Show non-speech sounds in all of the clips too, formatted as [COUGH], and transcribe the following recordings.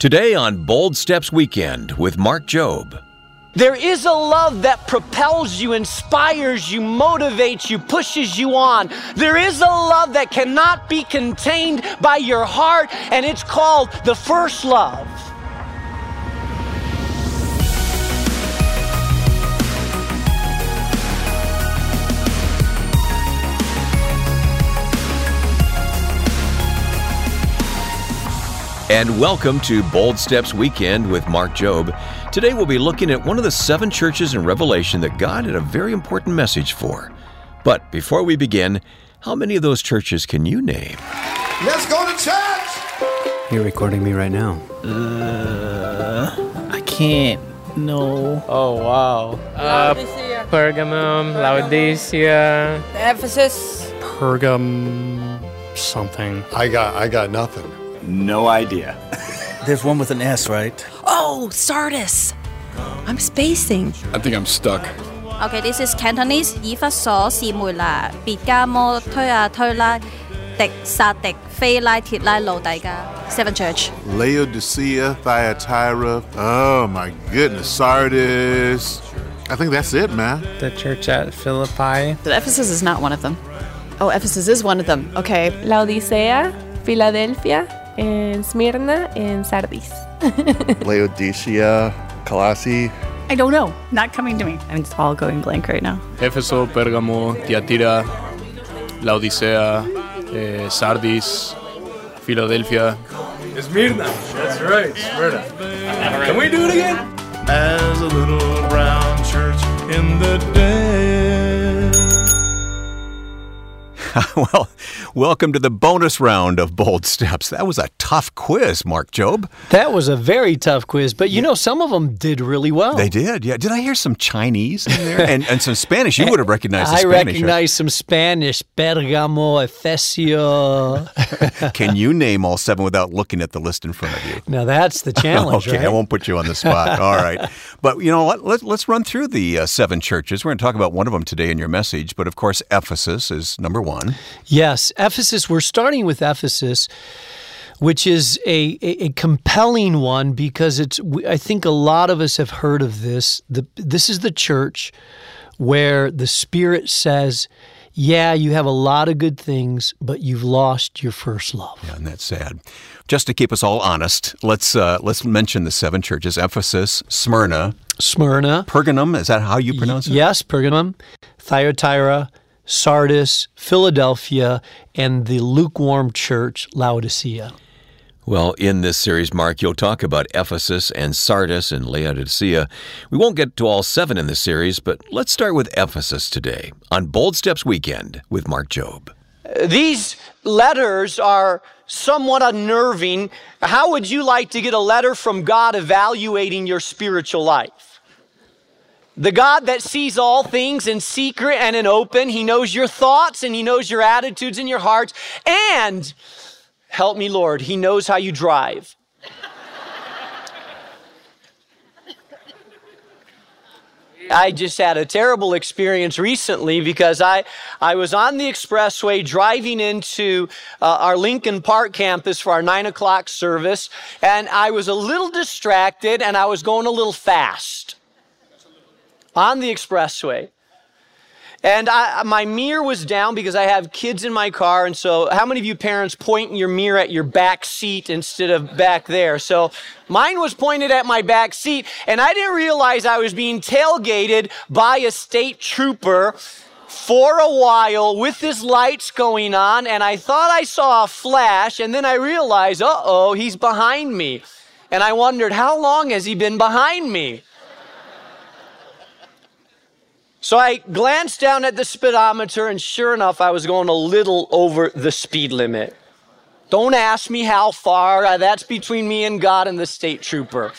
Today on Bold Steps Weekend with Mark Jobe. There is a love that propels you, inspires you, motivates you, pushes you on. There is a love that cannot be contained by your heart, and it's called the first love. And welcome to Bold Steps Weekend with Mark Jobe. Today we'll be looking at one of the seven churches in Revelation that God had a very important message for. But before we begin, how many of those churches can you name? Let's go to church! You're recording me right now. Uh, I can't. No. Oh, wow. Uh, Pergamum, Laodicea, Ephesus. Pergam something. I got I got nothing. No idea. [LAUGHS] There's one with an S, right? Oh, Sardis. I'm spacing. I think I'm stuck. Okay, this is Cantonese。以弗所、士梅拿、别加摩、推亚推拉、迪撒迪、非拉、铁拉、路底加。Seven Church。 Laodicea, Thyatira. Oh my goodness, Sardis. I think that's it, man. the church at Philippi. Ephesus is not one of them. Oh, Ephesus is one of them. Okay. Laodicea, Philadelphia, and Smyrna, and Sardis. [LAUGHS] Laodicea, Colossi. I don't know. Not coming to me. I'm just all going blank right now. Éfeso, Pérgamo, Tiatira, Laodicea, eh, Sardis, Philadelphia. Smyrna. That's right, Smyrna. Can we do it again? As a little brown church in the dead. [LAUGHS] well, welcome to the bonus round of Bold Steps. That was a tough quiz, Mark Jobe. That was a very tough quiz, but you know, some of them did really well. They did, yeah. Did I hear some Chinese in there? and, and some Spanish? You [LAUGHS] would have recognized the I Spanish. right? recognize some Spanish. Bergamo, Efesio. [LAUGHS] Can you name all seven without looking at the list in front of you? now that's the challenge, okay, right? I won't put you on the spot. All right. But you know what? Let, let's run through the uh, seven churches. We're going to talk about one of them today in your message. But of course, Ephesus is number one. Yes, Ephesus. We're starting with Ephesus, which is a, a, a compelling one because it's. I think a lot of us have heard of this. The, this is the church where the Spirit says, "Yeah, you have a lot of good things, but you've lost your first love." Yeah, and that's sad. Just to keep us all honest, let's uh, let's mention the seven churches: Ephesus, Smyrna, Smyrna, Pergamum. Is that how you pronounce it? yes, Pergamum, Thyatira, Sardis, Philadelphia, and the lukewarm church, Laodicea. Well, in this series, Mark, you'll talk about Ephesus and Sardis and Laodicea. We won't get to all seven in the series, but let's start with Ephesus today on Bold Steps Weekend with Mark Jobe. These letters are somewhat unnerving. How would you like to get a letter from God evaluating your spiritual life? The God that sees all things in secret and in open, He knows your thoughts and He knows your attitudes and your hearts. And, help me, Lord, He knows how you drive. I just had a terrible experience recently because I, I was on the expressway driving into uh, our Lincoln Park campus for our nine o'clock service, and I was a little distracted and I was going a little fast on the expressway. And I, my mirror was down because I have kids in my car. And so, how many of you parents point your mirror at your back seat instead of back there? So, mine was pointed at my back seat, and I didn't realize I was being tailgated by a state trooper for a while with his lights going on. And I thought I saw a flash, and then I realized, uh oh, he's behind me. And I wondered, how long has he been behind me? So I glanced down at the speedometer, and sure enough, I was going a little over the speed limit. Don't ask me how far, uh, that's between me and God and the state trooper.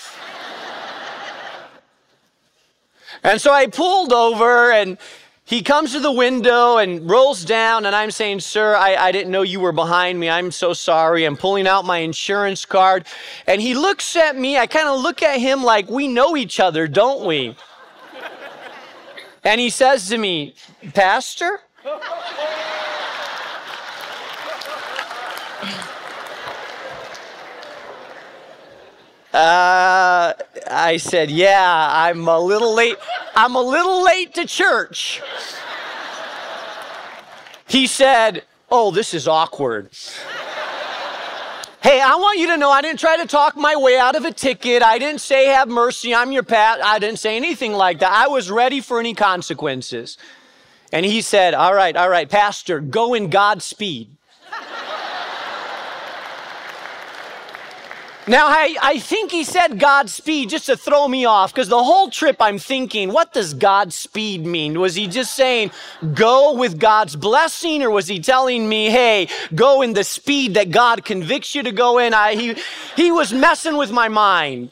and so I pulled over, and he comes to the window and rolls down, and I'm saying, Sir, I, I didn't know you were behind me. I'm so sorry. I'm pulling out my insurance card. And he looks at me. I kind of look at him like, We know each other, don't we? And he says to me, Pastor? Uh, I said, Yeah, I'm a little late. I'm a little late to church. He said, Oh, this is awkward. Hey, I want you to know I didn't try to talk my way out of a ticket. I didn't say, Have mercy, I'm your pat. I didn't say anything like that. I was ready for any consequences. And he said, All right, all right, Pastor, go in God's Now, I, I think he said Godspeed just to throw me off because the whole trip I'm thinking, what does Godspeed mean? Was he just saying, go with God's blessing, or was he telling me, hey, go in the speed that God convicts you to go in? I, he, he was messing with my mind.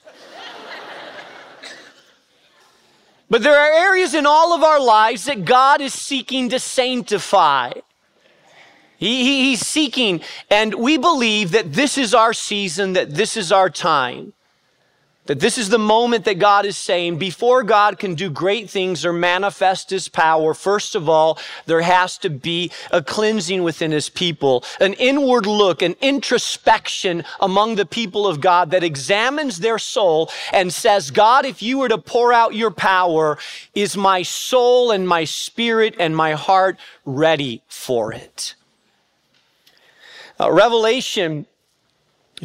But there are areas in all of our lives that God is seeking to sanctify. He, he, he's seeking, and we believe that this is our season, that this is our time. That this is the moment that God is saying, before God can do great things or manifest his power, first of all, there has to be a cleansing within his people, an inward look, an introspection among the people of God that examines their soul and says, God, if you were to pour out your power, is my soul and my spirit and my heart ready for it? Uh, Revelation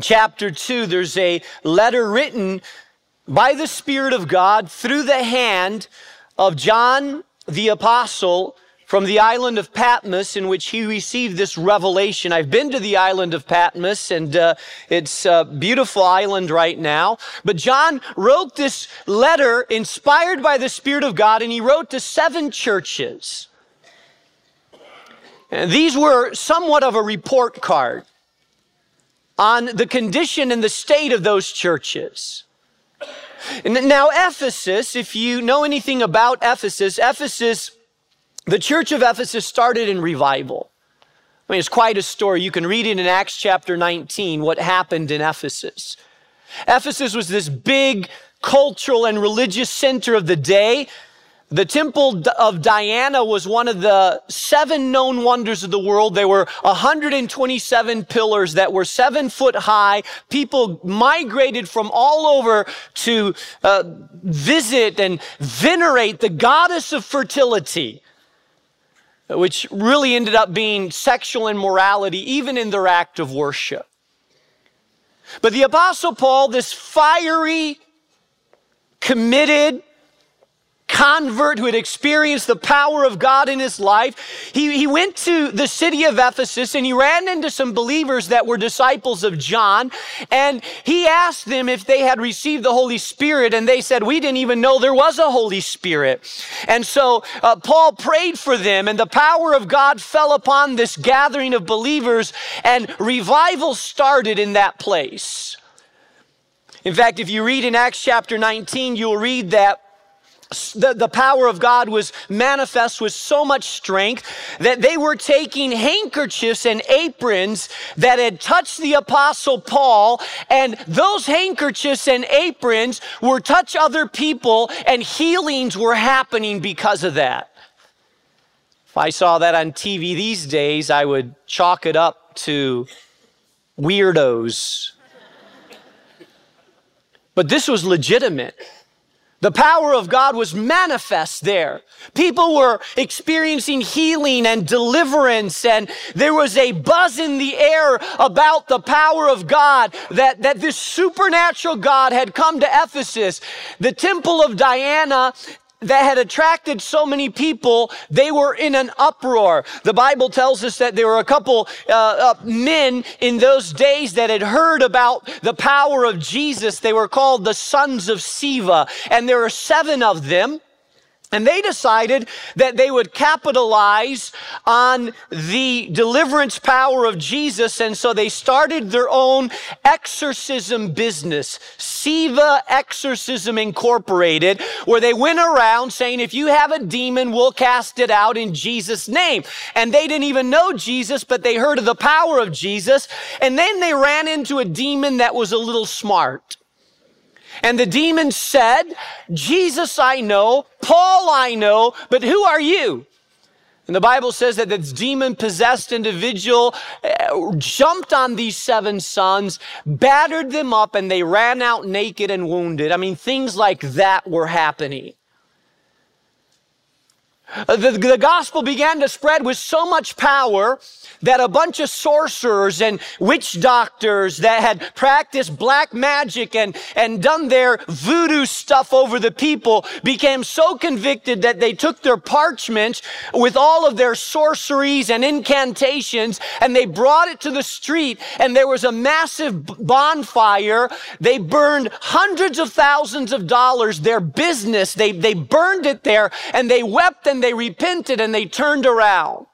chapter 2, there's a letter written by the Spirit of God through the hand of John the Apostle from the island of Patmos, in which he received this revelation. I've been to the island of Patmos, and uh, it's a beautiful island right now. But John wrote this letter inspired by the Spirit of God, and he wrote to seven churches. These were somewhat of a report card on the condition and the state of those churches. Now, Ephesus, if you know anything about Ephesus, Ephesus, the church of Ephesus started in revival. I mean, it's quite a story. You can read it in Acts chapter 19, what happened in Ephesus. Ephesus was this big cultural and religious center of the day. The temple of Diana was one of the seven known wonders of the world. There were 127 pillars that were seven foot high. People migrated from all over to uh, visit and venerate the goddess of fertility, which really ended up being sexual immorality, even in their act of worship. But the Apostle Paul, this fiery, committed, convert who had experienced the power of God in his life. He, he went to the city of Ephesus and he ran into some believers that were disciples of John. And he asked them if they had received the Holy Spirit. And they said, We didn't even know there was a Holy Spirit. And so uh, Paul prayed for them, and the power of God fell upon this gathering of believers, and revival started in that place. In fact, if you read in Acts chapter 19, you'll read that the, the power of God was manifest with so much strength that they were taking handkerchiefs and aprons that had touched the apostle Paul, and those handkerchiefs and aprons were touch other people, and healings were happening because of that. If I saw that on TV these days, I would chalk it up to weirdos. But this was legitimate. The power of God was manifest there. People were experiencing healing and deliverance, and there was a buzz in the air about the power of God that, that this supernatural God had come to Ephesus. The temple of Diana that had attracted so many people, they were in an uproar. The Bible tells us that there were a couple uh, uh, men in those days that had heard about the power of Jesus. They were called the sons of Sceva, and there were seven of them. And they decided that they would capitalize on the deliverance power of Jesus. And so they started their own exorcism business, Sceva Exorcism Incorporated, where they went around saying, if you have a demon, we'll cast it out in Jesus' name. And they didn't even know Jesus, but they heard of the power of Jesus. And then they ran into a demon that was a little smart. And the demon said, Jesus I know, Paul I know, but who are you? And the Bible says that this demon possessed individual uh, jumped on these seven sons, battered them up, and they ran out naked and wounded. I mean, things like that were happening. Uh, the, the gospel began to spread with so much power that a bunch of sorcerers and witch doctors that had practiced black magic and, and done their voodoo stuff over the people became so convicted that they took their parchment with all of their sorceries and incantations and they brought it to the street and there was a massive bonfire. They burned hundreds of thousands of dollars, their business. They, they burned it there and they wept and they repented and they turned around.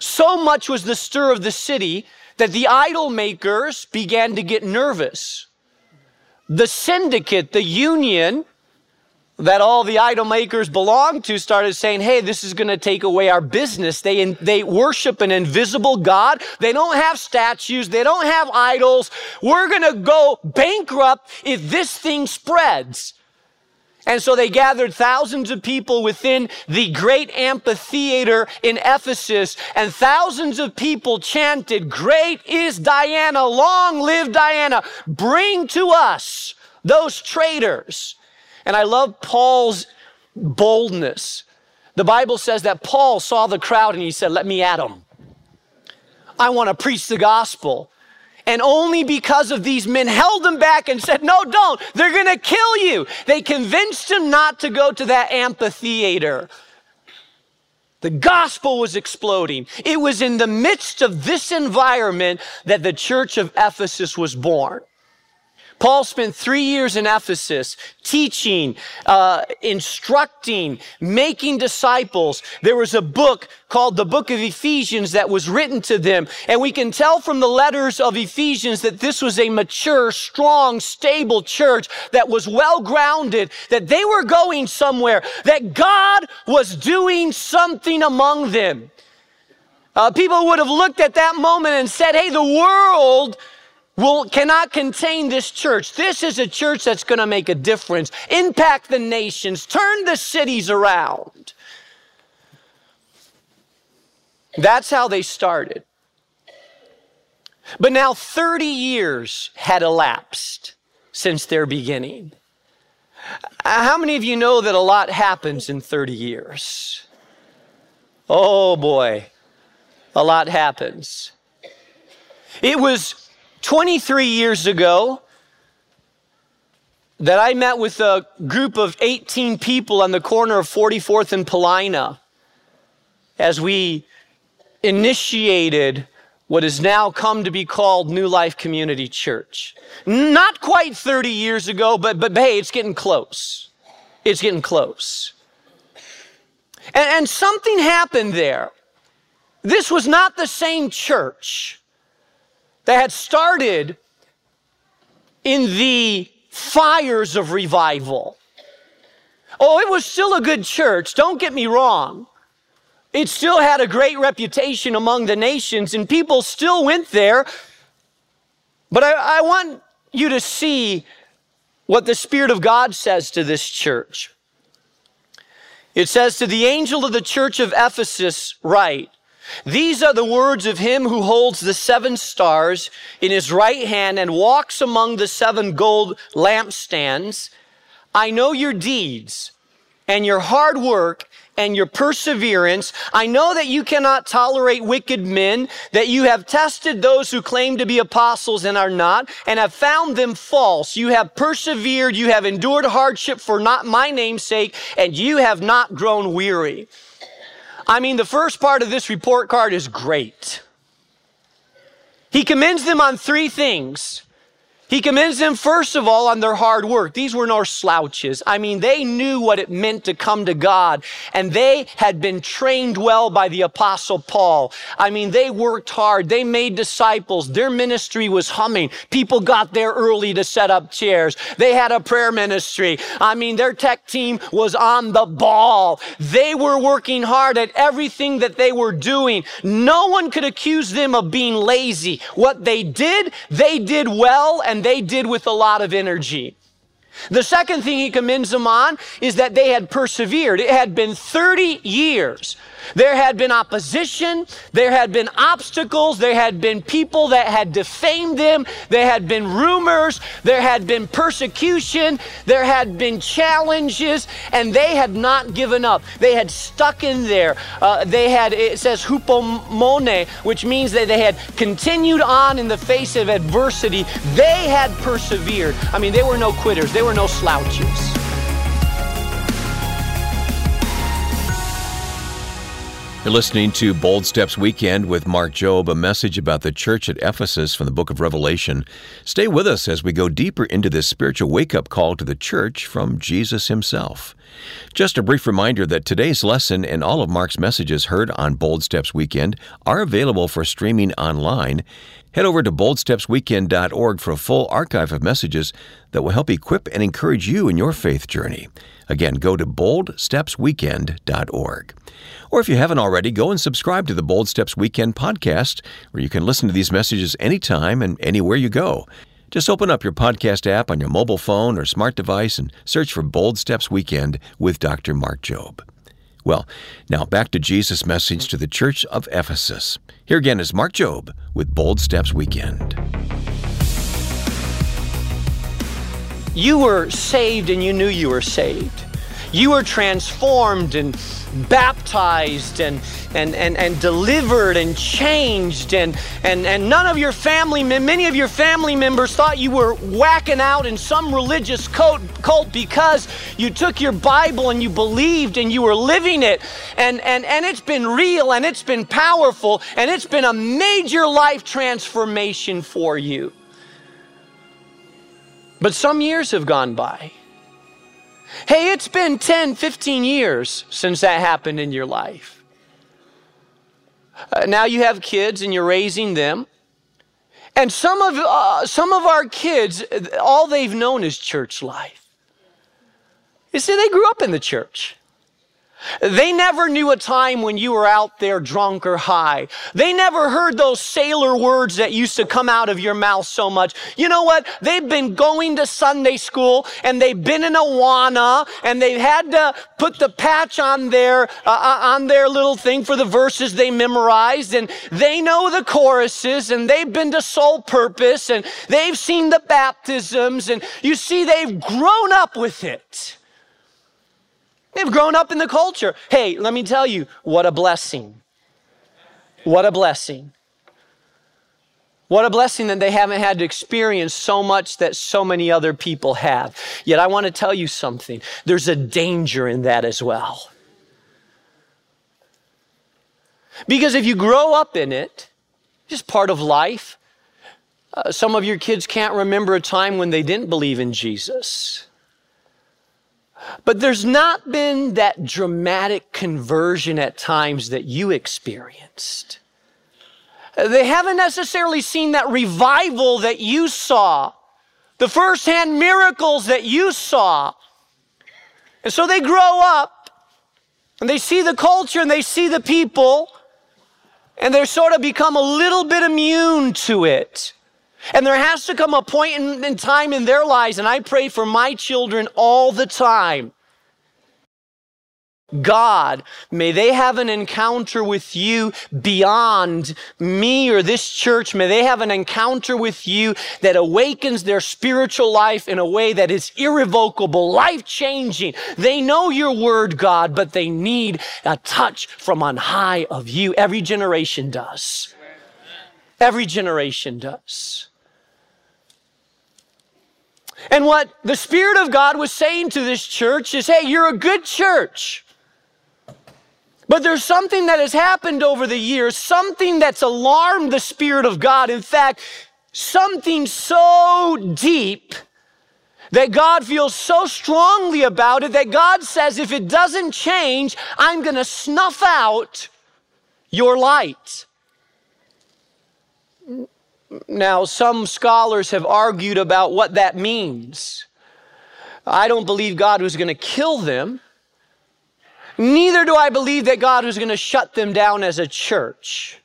So much was the stir of the city that the idol makers began to get nervous. The syndicate, the union that all the idol makers belonged to started saying, hey, this is going to take away our business. They, they worship an invisible God. They don't have statues. They don't have idols. We're going to go bankrupt if this thing spreads. And so they gathered thousands of people within the great amphitheater in Ephesus, and thousands of people chanted, Great is Diana, long live Diana, bring to us those traitors. And I love Paul's boldness. The Bible says that Paul saw the crowd and he said, Let me at them. I want to preach the gospel. And only because of these men held him back and said, No, don't. They're going to kill you. They convinced him not to go to that amphitheater. The gospel was exploding. It was in the midst of this environment that the church of Ephesus was born. Paul spent three years in Ephesus teaching, uh, instructing, making disciples. There was a book called the book of Ephesians that was written to them. And we can tell from the letters of Ephesians that this was a mature, strong, stable church that was well grounded, that they were going somewhere, that God was doing something among them. Uh, people would have looked at that moment and said, hey, the world will cannot contain this church. This is a church that's going to make a difference, impact the nations, turn the cities around. That's how they started. But now 30 years had elapsed since their beginning. How many of you know that a lot happens in 30 years? Oh boy, a lot happens. It was 23 years ago that I met with a group of 18 people on the corner of 44th and Paulina as we initiated what has now come to be called New Life Community Church. Not quite 30 years ago, but, but hey, it's getting close. It's getting close. And, and something happened there. This was not the same church that had started in the fires of revival. Oh, it was still a good church, don't get me wrong. It still had a great reputation among the nations, and people still went there. But I, I want you to see what the Spirit of God says to this church. It says, To the angel of the church of Ephesus, write, these are the words of him who holds the seven stars in his right hand and walks among the seven gold lampstands. I know your deeds and your hard work and your perseverance. I know that you cannot tolerate wicked men, that you have tested those who claim to be apostles and are not, and have found them false. You have persevered, you have endured hardship for not my name's sake, and you have not grown weary. I mean, the first part of this report card is great. He commends them on three things he commends them, first of all, on their hard work. These were no slouches. I mean, they knew what it meant to come to God, and they had been trained well by the Apostle Paul. I mean, they worked hard. They made disciples. Their ministry was humming. People got there early to set up chairs. They had a prayer ministry. I mean, their tech team was on the ball. They were working hard at everything that they were doing. No one could accuse them of being lazy. What they did, they did well, and they did with a lot of energy. The second thing he commends them on is that they had persevered. It had been 30 years. There had been opposition, there had been obstacles, there had been people that had defamed them, there had been rumors, there had been persecution, there had been challenges, and they had not given up. They had stuck in there. Uh, they had, it says hupomone, which means that they had continued on in the face of adversity. They had persevered. I mean, they were no quitters, they were no slouches. You're listening to Bold Steps Weekend with Mark Jobe, a message about the church at Ephesus from the book of Revelation. Stay with us as we go deeper into this spiritual wake up call to the church from Jesus himself. Just a brief reminder that today's lesson and all of Mark's messages heard on Bold Steps Weekend are available for streaming online. Head over to boldstepsweekend.org for a full archive of messages that will help equip and encourage you in your faith journey. Again, go to boldstepsweekend.org. Or if you haven't already, go and subscribe to the Bold Steps Weekend podcast, where you can listen to these messages anytime and anywhere you go. Just open up your podcast app on your mobile phone or smart device and search for Bold Steps Weekend with Dr. Mark Jobe. Well, now back to Jesus' message to the church of Ephesus. Here again is Mark Jobe with Bold Steps Weekend. You were saved and you knew you were saved. You were transformed and baptized and, and, and, and delivered and changed and, and, and none of your family many of your family members thought you were whacking out in some religious cult, cult because you took your bible and you believed and you were living it and, and, and it's been real and it's been powerful and it's been a major life transformation for you but some years have gone by Hey, it's been 10, 15 years since that happened in your life. Uh, now you have kids and you're raising them. And some of, uh, some of our kids, all they've known is church life. You see, they grew up in the church. They never knew a time when you were out there drunk or high. They never heard those sailor words that used to come out of your mouth so much. You know what? They've been going to Sunday school and they've been in a Awana and they've had to put the patch on their, uh, uh, on their little thing for the verses they memorized and they know the choruses and they've been to soul purpose and they've seen the baptisms and you see they've grown up with it. They've grown up in the culture. Hey, let me tell you, what a blessing. What a blessing. What a blessing that they haven't had to experience so much that so many other people have. Yet I want to tell you something. There's a danger in that as well. Because if you grow up in it, just part of life. Uh, some of your kids can't remember a time when they didn't believe in Jesus. But there's not been that dramatic conversion at times that you experienced. Uh, they haven't necessarily seen that revival that you saw, the firsthand miracles that you saw. And so they grow up and they see the culture and they see the people and they sort of become a little bit immune to it. And there has to come a point in, in, time in their lives, and I pray for my children all the time. God, may they have an encounter with you beyond me or this church. May they have an encounter with you that awakens their spiritual life in a way that is irrevocable, life changing. They know your word, God, but they need a touch from on high of you. Every generation does. Every generation does. And what the Spirit of God was saying to this church is hey, you're a good church. But there's something that has happened over the years, something that's alarmed the Spirit of God. In fact, something so deep that God feels so strongly about it that God says, if it doesn't change, I'm going to snuff out your light. Now, some scholars have argued about what that means. I don't believe God was going to kill them. Neither do I believe that God was going to shut them down as a church.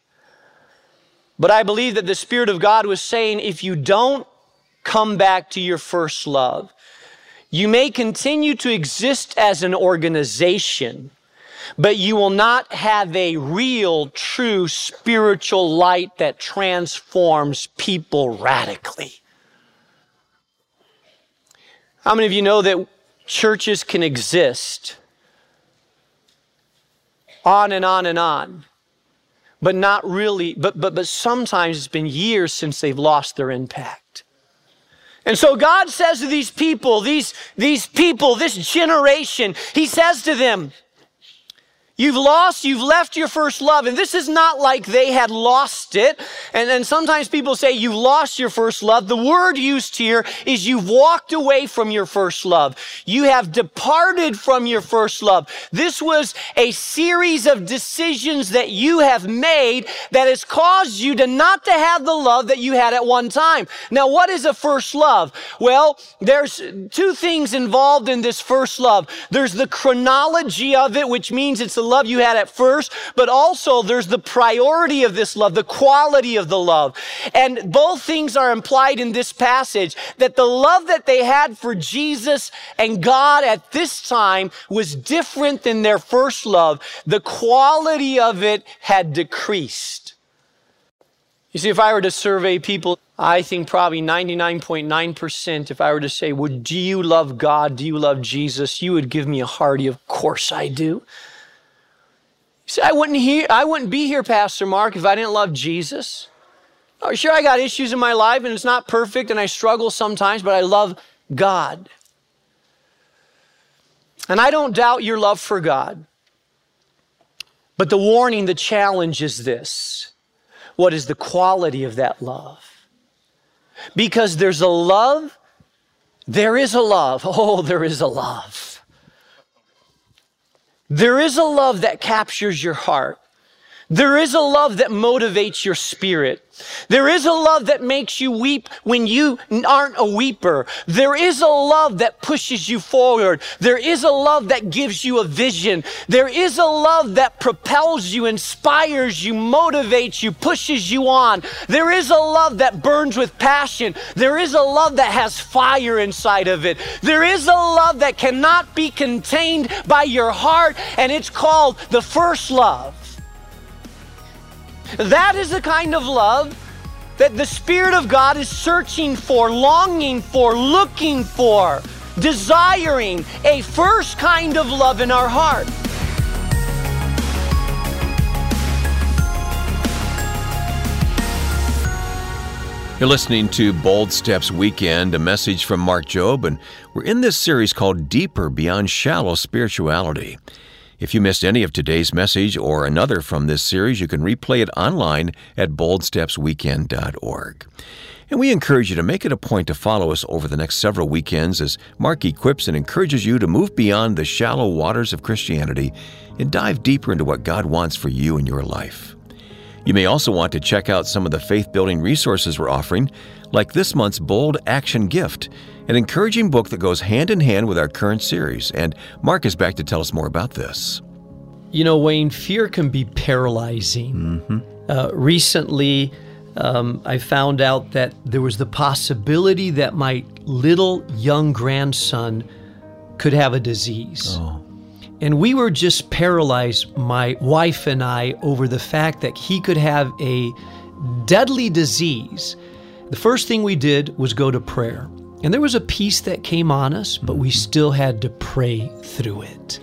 But I believe that the Spirit of God was saying if you don't come back to your first love, You may continue to exist as an organization, but you will not have a real, true spiritual light that transforms people radically. How many of you know that churches can exist on and on and on, but not really, but, but, but sometimes it's been years since they've lost their impact. And so God says to these people, these, these people, this generation, He says to them, You've lost, you've left your first love. And this is not like they had lost it. And then sometimes people say you've lost your first love. The word used here is you've walked away from your first love. You have departed from your first love. This was a series of decisions that you have made that has caused you to not to have the love that you had at one time. Now, what is a first love? Well, there's two things involved in this first love. There's the chronology of it, which means it's a love you had at first, but also there's the priority of this love, the quality of the love. And both things are implied in this passage that the love that they had for Jesus and God at this time was different than their first love. The quality of it had decreased. You see, if I were to survey people, I think probably 99.9%, if I were to say, Would do you love God? Do you love Jesus? You would give me a hearty, of course I do. Say, I wouldn't, hear, I wouldn't be here, Pastor Mark, if I didn't love Jesus. Oh, sure, I got issues in my life and it's not perfect and I struggle sometimes, but I love God. And I don't doubt your love for God. But the warning, the challenge is this what is the quality of that love? Because there's a love, there is a love. [LAUGHS] Oh, there is a love there is a love that captures your heart. There is a love that motivates your spirit. There is a love that makes you weep when you aren't a weeper. There is a love that pushes you forward. There is a love that gives you a vision. There is a love that propels you, inspires you, motivates you, pushes you on. There is a love that burns with passion. There is a love that has fire inside of it. There is a love that cannot be contained by your heart, and it's called the first love. That is the kind of love that the Spirit of God is searching for, longing for, looking for, desiring a first kind of love in our heart. You're listening to Bold Steps Weekend, a message from Mark Jobe, and we're in this series called Deeper Beyond Shallow Spirituality. If you missed any of today's message or another from this series, you can replay it online at boldstepsweekend.org. And we encourage you to make it a point to follow us over the next several weekends as Mark equips and encourages you to move beyond the shallow waters of Christianity and dive deeper into what God wants for you in your life. You may also want to check out some of the faith building resources we're offering, like this month's Bold Action Gift an encouraging book that goes hand in hand with our current series. And Mark is back to tell us more about this. You know, Wayne, fear can be paralyzing. Mm-hmm. Uh, recently, um, I found out that there was the possibility that my little young grandson could have a disease. Oh. And we were just paralyzed, my wife and I, over the fact that he could have a deadly disease. The first thing we did was go to prayer. And there was a peace that came on us, but we still had to pray through it.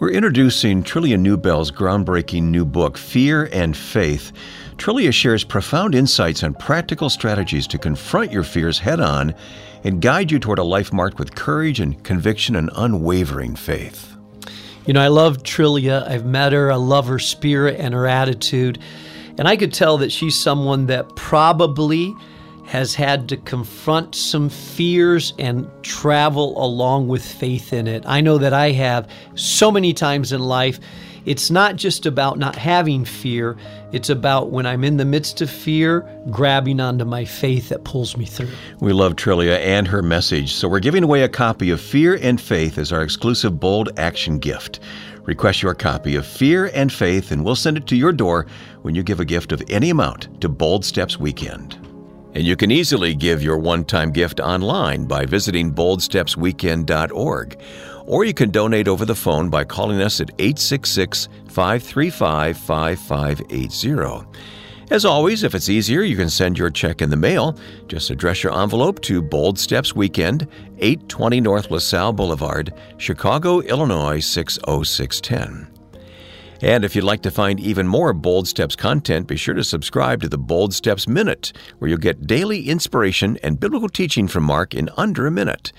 We're introducing Trillia Newbell's groundbreaking new book, Fear and Faith. Trillia shares profound insights and practical strategies to confront your fears head on and guide you toward a life marked with courage and conviction and unwavering faith. You know, I love Trillia. I've met her. I love her spirit and her attitude. And I could tell that she's someone that probably has had to confront some fears and travel along with faith in it. I know that I have so many times in life. It's not just about not having fear, it's about when I'm in the midst of fear, grabbing onto my faith that pulls me through. We love Trillia and her message, so we're giving away a copy of Fear and Faith as our exclusive bold action gift. Request your copy of Fear and Faith, and we'll send it to your door when you give a gift of any amount to Bold Steps Weekend. And you can easily give your one time gift online by visiting boldstepsweekend.org. Or you can donate over the phone by calling us at 866 535 5580. As always, if it's easier, you can send your check in the mail. Just address your envelope to Bold Steps Weekend, 820 North LaSalle Boulevard, Chicago, Illinois 60610. And if you'd like to find even more Bold Steps content, be sure to subscribe to the Bold Steps Minute, where you'll get daily inspiration and biblical teaching from Mark in under a minute.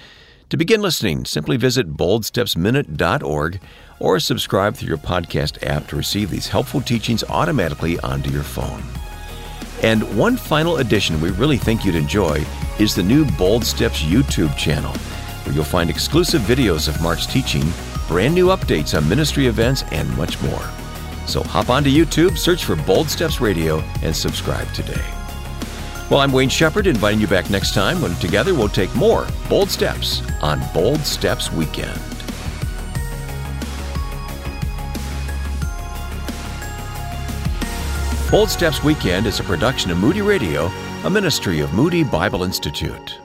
To begin listening, simply visit boldstepsminute.org or subscribe through your podcast app to receive these helpful teachings automatically onto your phone. And one final addition we really think you'd enjoy is the new Bold Steps YouTube channel, where you'll find exclusive videos of Mark's teaching, brand new updates on ministry events, and much more. So hop onto YouTube, search for Bold Steps Radio, and subscribe today. Well, I'm Wayne Shepherd, inviting you back next time when together we'll take more bold steps on Bold Steps Weekend. Bold Steps Weekend is a production of Moody Radio, a ministry of Moody Bible Institute.